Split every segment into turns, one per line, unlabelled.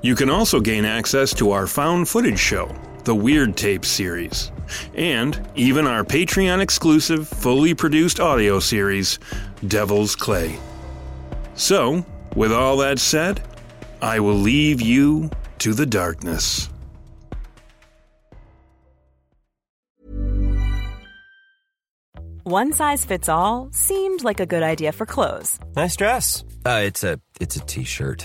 You can also gain access to our found footage show, the Weird Tape series, and even our Patreon exclusive, fully produced audio series, Devil's Clay. So, with all that said, I will leave you to the darkness.
One size fits all seemed like a good idea for clothes
Nice dress. Uh, it's a it's a t-shirt.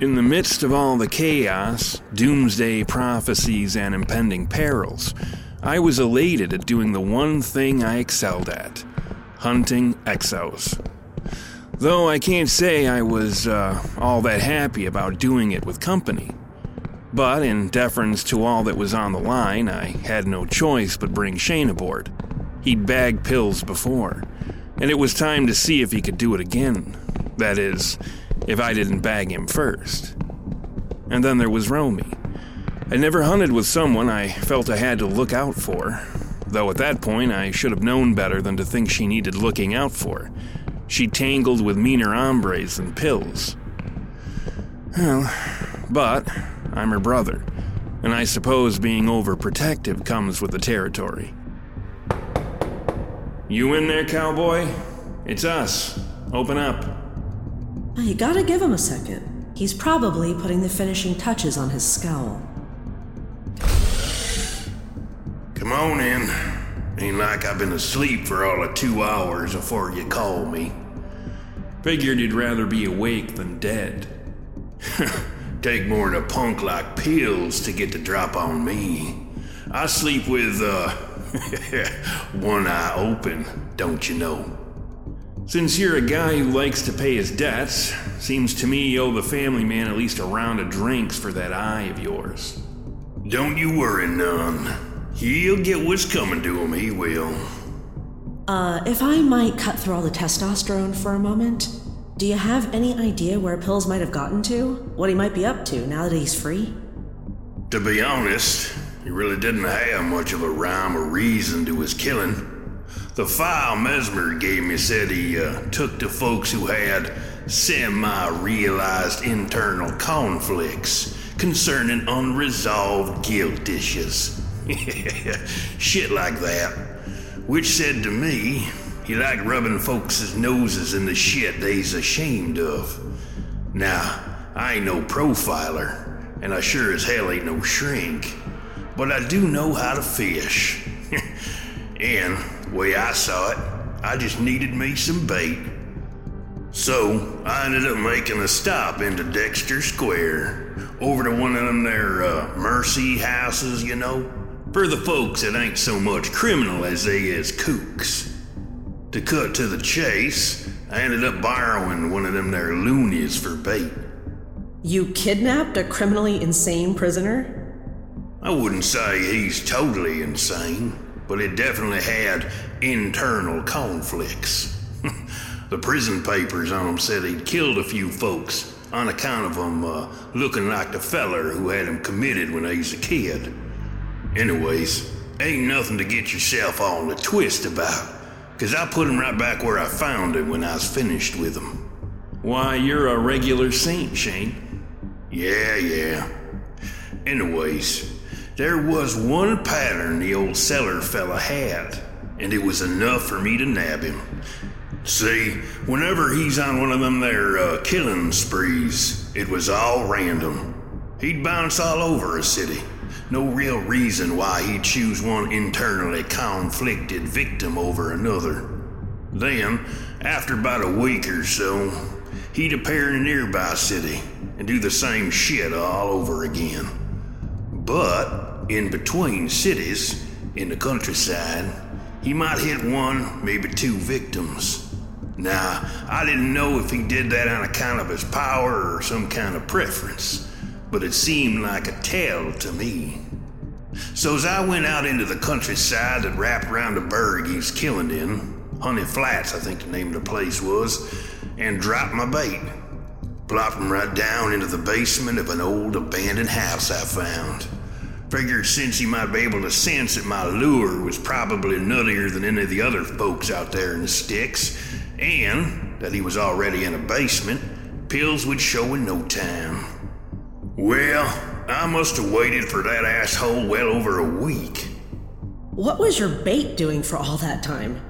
In the midst of all the chaos, doomsday prophecies, and impending perils, I was elated at doing the one thing I excelled at hunting exos. Though I can't say I was uh, all that happy about doing it with company. But in deference to all that was on the line, I had no choice but bring Shane aboard. He'd bagged pills before, and it was time to see if he could do it again. That is, if I didn't bag him first. And then there was Romy. I never hunted with someone I felt I had to look out for, though at that point I should have known better than to think she needed looking out for. She tangled with meaner hombres than pills. Well, but I'm her brother, and I suppose being overprotective comes with the territory. You in there, cowboy? It's us. Open up.
You gotta give him a second. He's probably putting the finishing touches on his scowl.
Come on in. Ain't like I've been asleep for all of two hours before you called me.
Figured you'd rather be awake than dead.
Take more than a punk like pills to get the drop on me. I sleep with, uh, one eye open, don't you know?
Since you're a guy who likes to pay his debts, seems to me you owe the family man at least a round of drinks for that eye of yours.
Don't you worry none. He'll get what's coming to him, he will.
Uh, if I might cut through all the testosterone for a moment, do you have any idea where Pills might have gotten to? What he might be up to now that he's free?
To be honest, he really didn't have much of a rhyme or reason to his killing. The file Mesmer gave me said he uh, took to folks who had semi realized internal conflicts concerning unresolved guilt issues. Shit like that. Which said to me, he liked rubbing folks' noses in the shit they's ashamed of. Now, I ain't no profiler, and I sure as hell ain't no shrink, but I do know how to fish. And, the way I saw it, I just needed me some bait. So, I ended up making a stop into Dexter Square, over to one of them there uh, mercy houses, you know, for the folks that ain't so much criminal as they is kooks. To cut to the chase, I ended up borrowing one of them there loonies for bait.
You kidnapped a criminally insane prisoner?
I wouldn't say he's totally insane, but it definitely had internal conflicts. the prison papers on him said he'd killed a few folks on account of him uh, looking like the feller who had him committed when he was a kid. Anyways, ain't nothing to get yourself all in a twist about, 'cause I put him right back where I found him when I was finished with him.
Why, you're a regular saint, Shane.
Yeah, yeah. Anyways, there was one pattern the old cellar fella had, and it was enough for me to nab him. See, whenever he's on one of them there uh, killing sprees, it was all random. He'd bounce all over a city. No real reason why he'd choose one internally conflicted victim over another. Then, after about a week or so, he'd appear in a nearby city and do the same shit all over again. But, in between cities, in the countryside, he might hit one, maybe two victims. Now, I didn't know if he did that on account of his power or some kind of preference, but it seemed like a tell to me. So as I went out into the countryside that wrapped around the burg he was killing in, Honey Flats, I think the name of the place was, and dropped my bait. Plopped him right down into the basement of an old abandoned house I found. Figured since he might be able to sense that my lure was probably nuttier than any of the other folks out there in the sticks, and that he was already in a basement, pills would show in no time. Well, I must have waited for that asshole well over a week.
What was your bait doing for all that time?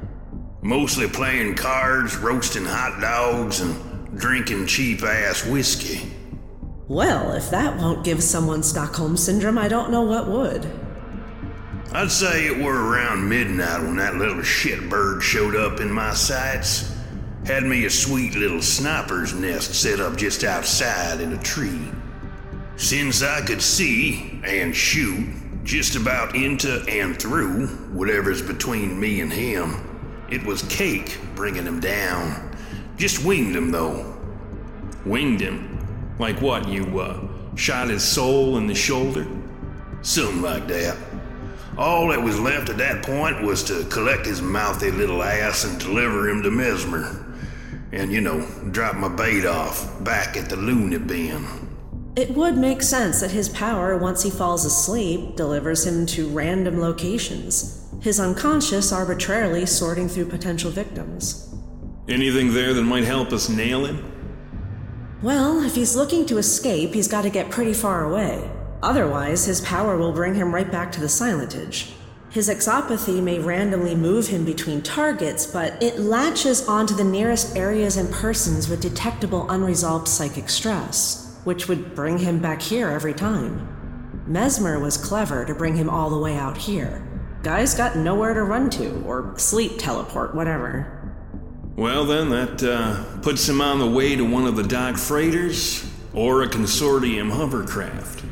Mostly playing cards, roasting hot dogs, and drinking cheap ass whiskey.
Well, if that won't give someone Stockholm Syndrome, I don't know what would.
I'd say it were around midnight when that little shitbird showed up in my sights. Had me a sweet little sniper's nest set up just outside in a tree. Since I could see and shoot just about into and through whatever's between me and him, it was cake bringing him down. Just winged him though.
Winged him? Like what, you, uh, shot his soul in the shoulder?
Something like that. All that was left at that point was to collect his mouthy little ass and deliver him to Mesmer. And, you know, drop my bait off back at the loony bin.
It would make sense that his power, once he falls asleep, delivers him to random locations, his unconscious arbitrarily sorting through potential victims.
Anything there that might help us nail him?
Well, if he's looking to escape, he's got to get pretty far away. Otherwise, his power will bring him right back to the Silentage. His exopathy may randomly move him between targets, but it latches onto the nearest areas and persons with detectable unresolved psychic stress, which would bring him back here every time. Mesmer was clever to bring him all the way out here. Guy's got nowhere to run to, or sleep teleport, whatever.
Well, then, that uh, puts him on the way to one of the dock freighters or a consortium hovercraft.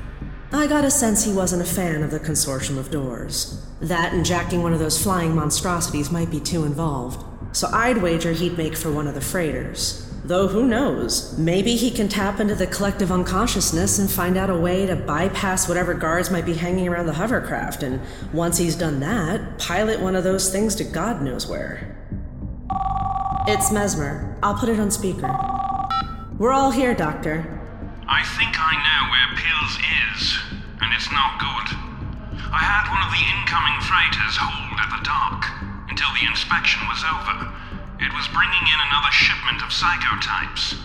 I got a sense he wasn't a fan of the consortium of doors. That and jacking one of those flying monstrosities might be too involved. So I'd wager he'd make for one of the freighters. Though who knows? Maybe he can tap into the collective unconsciousness and find out a way to bypass whatever guards might be hanging around the hovercraft, and once he's done that, pilot one of those things to God knows where. It's Mesmer. I'll put it on speaker. We're all here, Doctor.
I think I know where Pills is, and it's not good. I had one of the incoming freighters hold at the dock until the inspection was over. It was bringing in another shipment of psychotypes.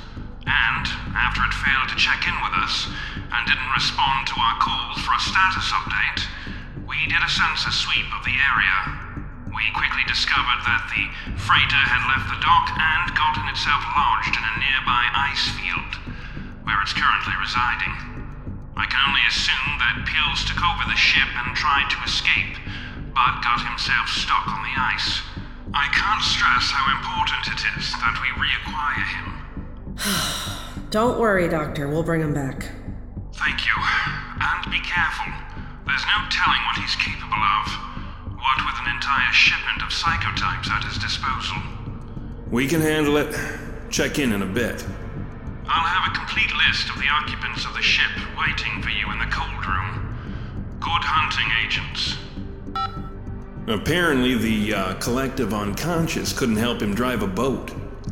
And, after it failed to check in with us and didn't respond to our calls for a status update, we did a census sweep of the area. We quickly discovered that the freighter had left the dock and gotten itself lodged in a nearby ice field where it's currently residing. I can only assume that Pills took over the ship and tried to escape, but got himself stuck on the ice. I can't stress how important it is that we reacquire him.
Don't worry, Doctor. We'll bring him back.
Thank you. And be careful. There's no telling what he's capable of. What with an entire shipment of psychotypes at his disposal.
We can handle it. Check in in a bit.
I'll have a complete list of the occupants of the ship waiting for you in the cold room. Good hunting, agents.
Apparently, the uh, collective unconscious couldn't help him drive a boat,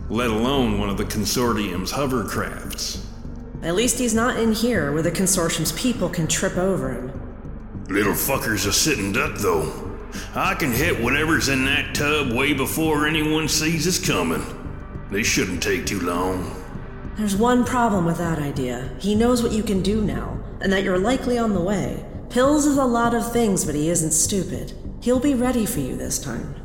let alone one of the consortium's hovercrafts.
At least he's not in here where the consortium's people can trip over him.
Little fucker's a sitting duck, though. I can hit whatever's in that tub way before anyone sees us coming. They shouldn't take too long.
There's one problem with that idea. He knows what you can do now, and that you're likely on the way. Pills is a lot of things, but he isn't stupid. He'll be ready for you this time.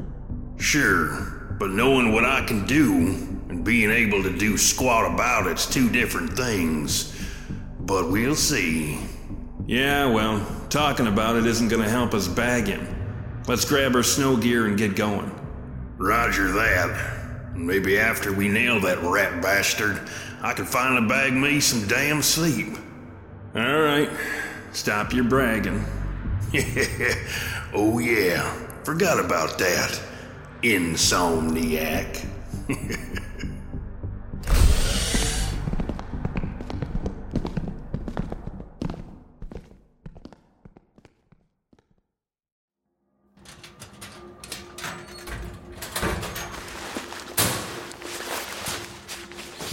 Sure, but knowing what I can do and being able to do squat about it's two different things. But we'll see.
Yeah, well, talking about it isn't gonna help us bag him. Let's grab our snow gear and get going.
Roger that. Maybe after we nail that rat bastard, I can finally bag me some damn sleep.
All right, stop your bragging.
oh, yeah, forgot about that. Insomniac.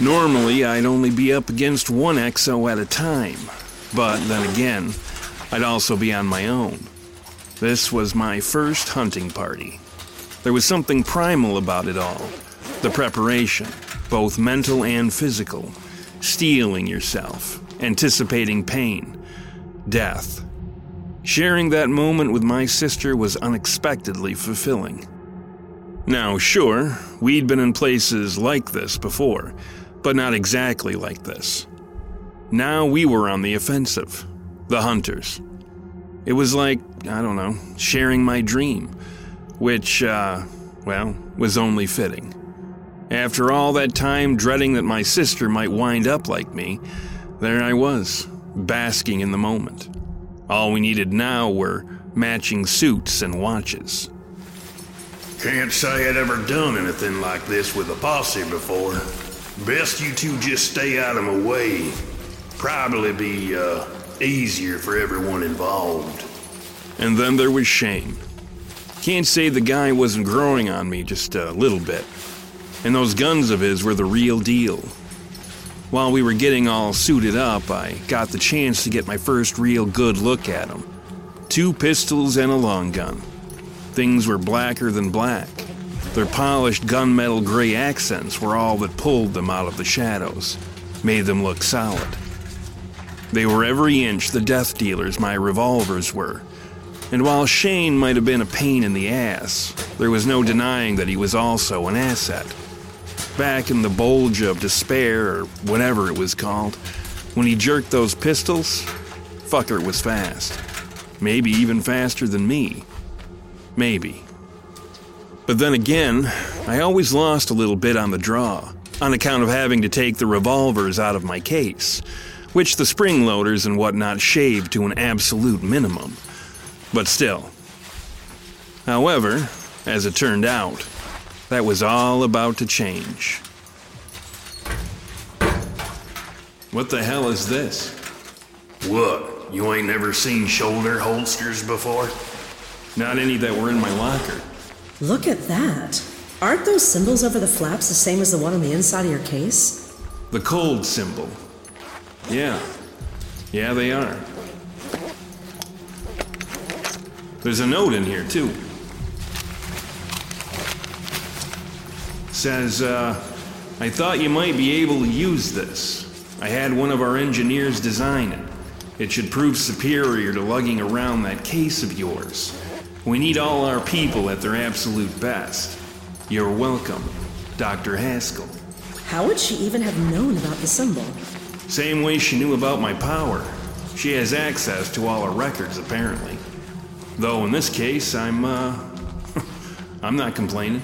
Normally, I'd only be up against one exo at a time, but then again, I'd also be on my own. This was my first hunting party. There was something primal about it all the preparation, both mental and physical, steeling yourself, anticipating pain, death. Sharing that moment with my sister was unexpectedly fulfilling. Now, sure, we'd been in places like this before but not exactly like this. Now we were on the offensive, the hunters. It was like
I don't know, sharing my dream, which, uh, well, was only fitting. After all that time dreading that my sister might wind up like me, there I was, basking in the moment. All we needed now were matching suits and watches.
Can't say I'd ever done anything like this with a posse before. Best you two just stay out of my way. Probably be, uh, easier for everyone involved.
And then there was Shane. Can't say the guy wasn't growing on me just a little bit. And those guns of his were the real deal. While we were getting all suited up, I got the chance to get my first real good look at him Two pistols and a long gun. Things were blacker than black. Their polished gunmetal gray accents were all that pulled them out of the shadows, made them look solid. They were every inch the death dealers my revolvers were. And while Shane might have been a pain in the ass, there was no denying that he was also an asset. Back in the bulge of despair, or whatever it was called, when he jerked those pistols, fucker was fast. Maybe even faster than me. Maybe. But then again, I always lost a little bit on the draw, on account of having to take the revolvers out of my case, which the spring loaders and whatnot shaved to an absolute minimum. But still. However, as it turned out, that was all about to change. What the hell is this?
What? You ain't never seen shoulder holsters before?
Not any that were in my locker.
Look at that. Aren't those symbols over the flaps the same as the one on the inside of your case?
The cold symbol. Yeah. Yeah, they are. There's a note in here, too. Says, uh, I thought you might be able to use this. I had one of our engineers design it. It should prove superior to lugging around that case of yours. We need all our people at their absolute best. You're welcome, Dr. Haskell.
How would she even have known about the symbol?
Same way she knew about my power. She has access to all our records, apparently. Though in this case, I'm, uh. I'm not complaining.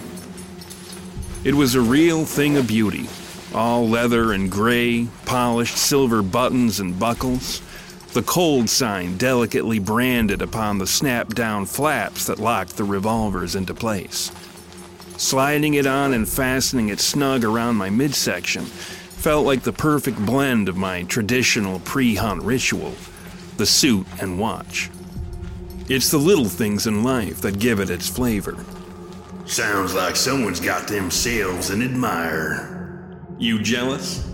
It was a real thing of beauty. All leather and gray, polished silver buttons and buckles. The cold sign delicately branded upon the snap down flaps that locked the revolvers into place. Sliding it on and fastening it snug around my midsection felt like the perfect blend of my traditional pre hunt ritual the suit and watch. It's the little things in life that give it its flavor.
Sounds like someone's got themselves an admirer.
You jealous?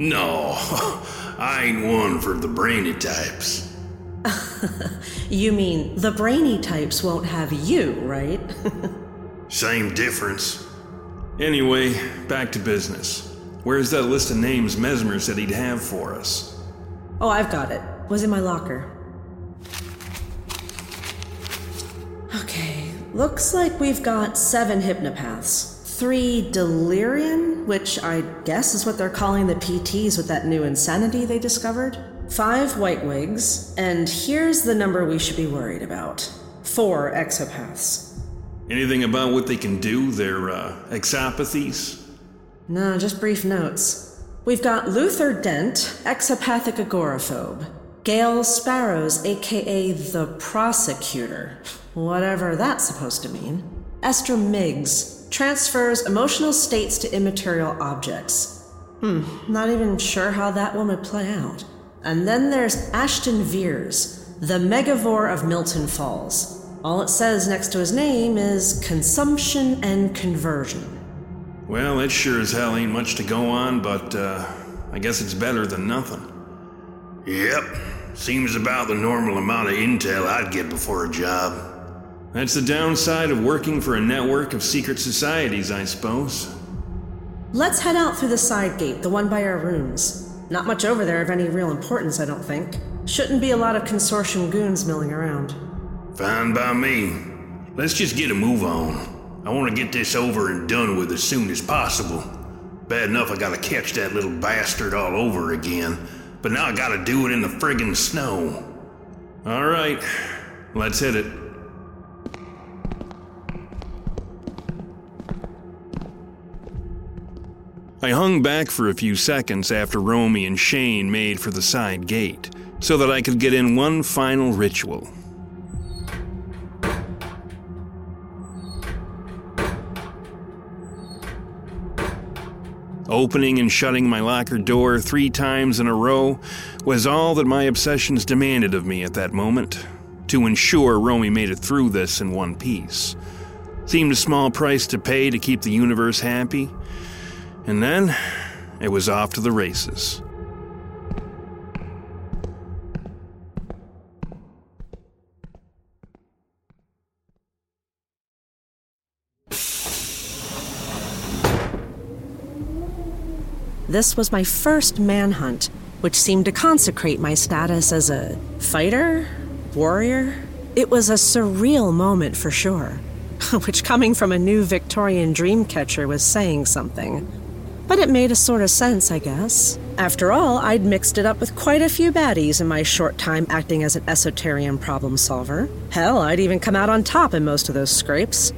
No, I ain't one for the brainy types.
you mean the brainy types won't have you, right?
Same difference.
Anyway, back to business. Where's that list of names Mesmer said he'd have for us?
Oh, I've got it. Was in my locker. Okay, looks like we've got seven hypnopaths. Three delirium, which I guess is what they're calling the PTs with that new insanity they discovered. Five white wigs, and here's the number we should be worried about four exopaths.
Anything about what they can do, their uh, exopathies?
No, just brief notes. We've got Luther Dent, exopathic agoraphobe. Gail Sparrows, aka the prosecutor. Whatever that's supposed to mean. Esther Miggs, transfers emotional states to immaterial objects. Hmm, not even sure how that one would play out. And then there's Ashton Veers, the megavore of Milton Falls. All it says next to his name is consumption and conversion.
Well, it sure as hell ain't much to go on, but uh, I guess it's better than nothing.
Yep, seems about the normal amount of intel I'd get before a job.
That's the downside of working for a network of secret societies, I suppose.
Let's head out through the side gate, the one by our rooms. Not much over there of any real importance, I don't think. Shouldn't be a lot of consortium goons milling around.
Fine by me. Let's just get a move on. I want to get this over and done with as soon as possible. Bad enough I gotta catch that little bastard all over again, but now I gotta do it in the friggin' snow.
All right. Let's hit it. I hung back for a few seconds after Romy and Shane made for the side gate so that I could get in one final ritual. Opening and shutting my locker door three times in a row was all that my obsessions demanded of me at that moment, to ensure Romy made it through this in one piece. Seemed a small price to pay to keep the universe happy, and then it was off to the races.
This was my first manhunt, which seemed to consecrate my status as a fighter, warrior. It was a surreal moment for sure, which coming from a new Victorian dreamcatcher was saying something. But it made a sort of sense, I guess. After all, I'd mixed it up with quite a few baddies in my short time acting as an esoterian problem solver. Hell, I'd even come out on top in most of those scrapes.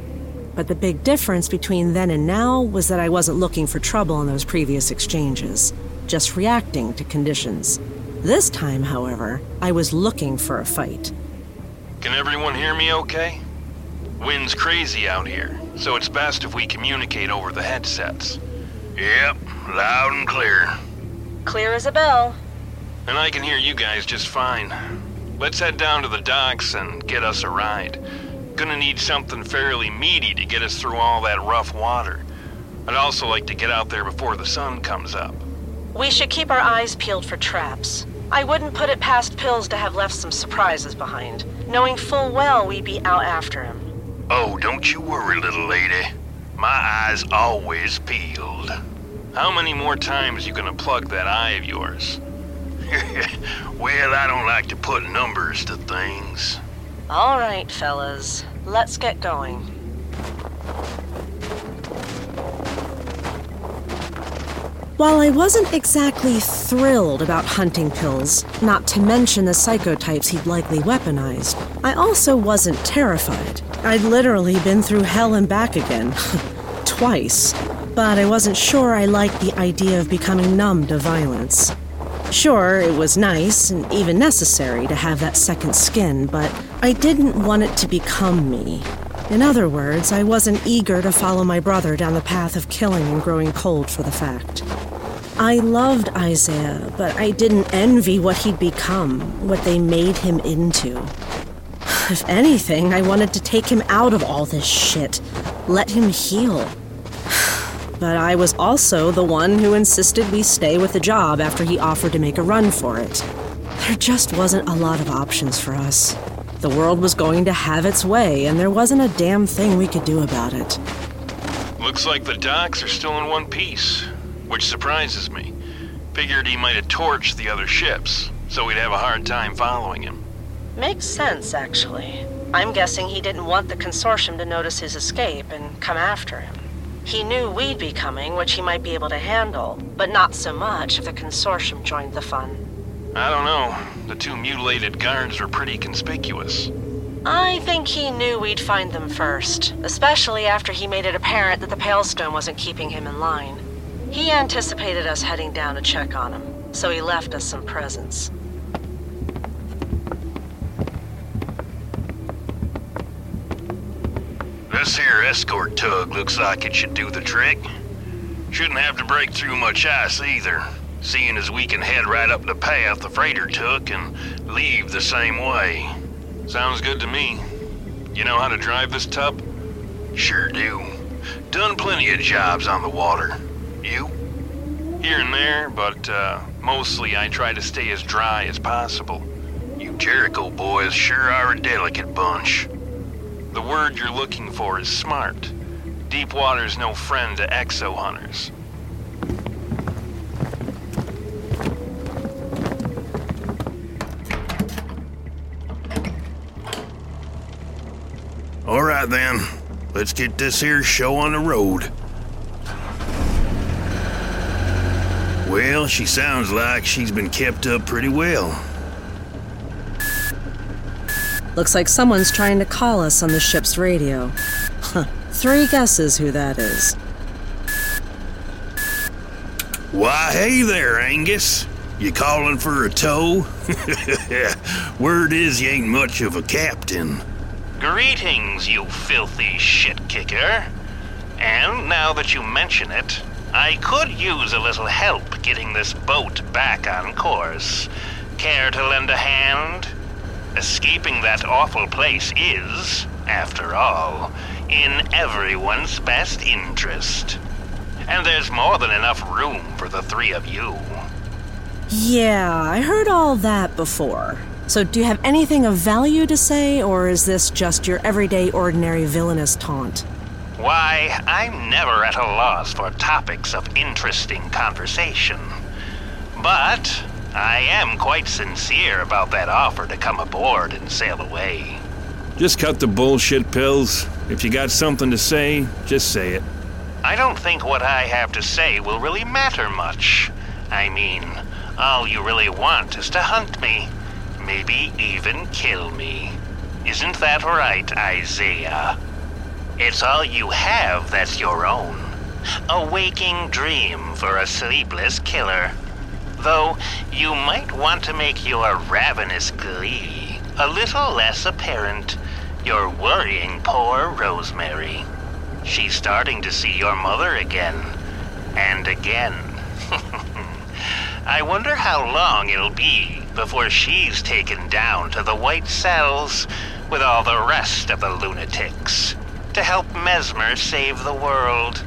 But the big difference between then and now was that I wasn't looking for trouble in those previous exchanges, just reacting to conditions. This time, however, I was looking for a fight.
Can everyone hear me okay? Wind's crazy out here, so it's best if we communicate over the headsets.
Yep, loud and clear.
Clear as a bell.
And I can hear you guys just fine. Let's head down to the docks and get us a ride. Gonna need something fairly meaty to get us through all that rough water. I'd also like to get out there before the sun comes up.
We should keep our eyes peeled for traps. I wouldn't put it past Pills to have left some surprises behind, knowing full well we'd be out after him.
Oh, don't you worry, little lady. My eyes always peeled.
How many more times you gonna plug that eye of yours?
well, I don't like to put numbers to things.
All right, fellas, let's get going. While I wasn't exactly thrilled about hunting pills, not to mention the psychotypes he'd likely weaponized, I also wasn't terrified. I'd literally been through hell and back again. Twice. But I wasn't sure I liked the idea of becoming numb to violence. Sure, it was nice and even necessary to have that second skin, but I didn't want it to become me. In other words, I wasn't eager to follow my brother down the path of killing and growing cold for the fact. I loved Isaiah, but I didn't envy what he'd become, what they made him into. If anything, I wanted to take him out of all this shit, let him heal. But I was also the one who insisted we stay with the job after he offered to make a run for it. There just wasn't a lot of options for us. The world was going to have its way, and there wasn't a damn thing we could do about it.
Looks like the docks are still in one piece, which surprises me. Figured he might have torched the other ships, so we'd have a hard time following him.
Makes sense, actually. I'm guessing he didn't want the consortium to notice his escape and come after him. He knew we'd be coming, which he might be able to handle, but not so much if the consortium joined the fun.
I don't know. The two mutilated guards were pretty conspicuous.
I think he knew we'd find them first, especially after he made it apparent that the Palestone wasn't keeping him in line. He anticipated us heading down to check on him, so he left us some presents.
This here escort tug looks like it should do the trick. Shouldn't have to break through much ice either, seeing as we can head right up the path the freighter took and leave the same way.
Sounds good to me. You know how to drive this tub?
Sure do. Done plenty of jobs on the water. You?
Here and there, but uh, mostly I try to stay as dry as possible.
You Jericho boys sure are a delicate bunch.
The word you're looking for is smart. Deep water's no friend to exo hunters.
All right then, let's get this here show on the road. Well, she sounds like she's been kept up pretty well.
Looks like someone's trying to call us on the ship's radio. Huh. Three guesses who that is.
Why, hey there, Angus. You calling for a tow? Word is you ain't much of a captain.
Greetings, you filthy shit kicker. And now that you mention it, I could use a little help getting this boat back on course. Care to lend a hand? Escaping that awful place is, after all, in everyone's best interest. And there's more than enough room for the three of you.
Yeah, I heard all that before. So, do you have anything of value to say, or is this just your everyday, ordinary villainous taunt?
Why, I'm never at a loss for topics of interesting conversation. But I am quite sincere about that offer to come aboard and sail away.
Just cut the bullshit pills. If you got something to say, just say it.
I don't think what I have to say will really matter much. I mean, all you really want is to hunt me. Maybe even kill me. Isn't that right, Isaiah? It's all you have that's your own. A waking dream for a sleepless killer. Though you might want to make your ravenous glee a little less apparent. You're worrying poor Rosemary. She's starting to see your mother again. And again. I wonder how long it'll be before she's taken down to the white cells with all the rest of the lunatics to help Mesmer save the world.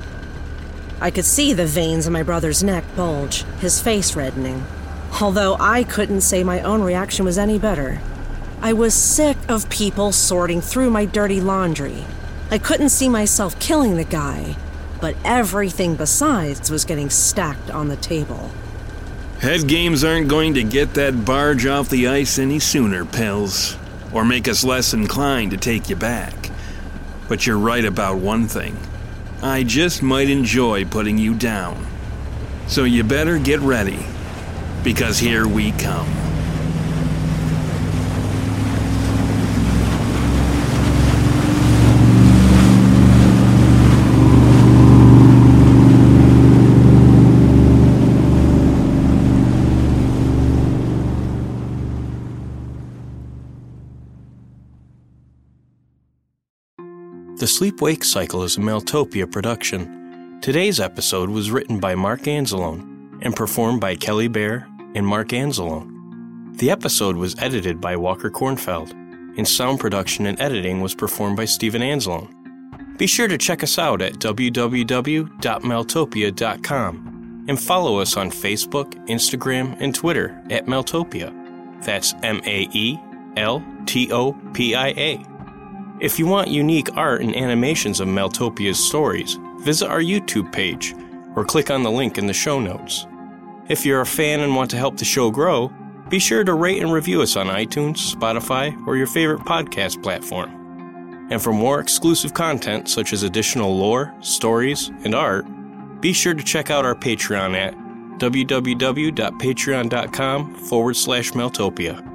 I could see the veins in my brother's neck bulge, his face reddening. Although I couldn't say my own reaction was any better. I was sick of people sorting through my dirty laundry. I couldn't see myself killing the guy, but everything besides was getting stacked on the table.
Head games aren't going to get that barge off the ice any sooner, Pills, or make us less inclined to take you back. But you're right about one thing. I just might enjoy putting you down. So you better get ready, because here we come.
The Sleep Wake Cycle is a Maeltopia production. Today's episode was written by Mark Anzalone and performed by Kelly Bair and Mark Anzalone. The episode was edited by Walker Kornfeld, and sound production and editing was performed by Steven Anzalone. Be sure to check us out at www.maeltopia.com and follow us on Facebook, Instagram, and Twitter at Maeltopia. That's M A E L T O P I A. If you want unique art and animations of Maeltopia's stories, visit our YouTube page or click on the link in the show notes. If you're a fan and want to help the show grow, be sure to rate and review us on iTunes, Spotify, or your favorite podcast platform. And for more exclusive content such as additional lore, stories, and art, be sure to check out our Patreon at www.patreon.com forward slash Maeltopia.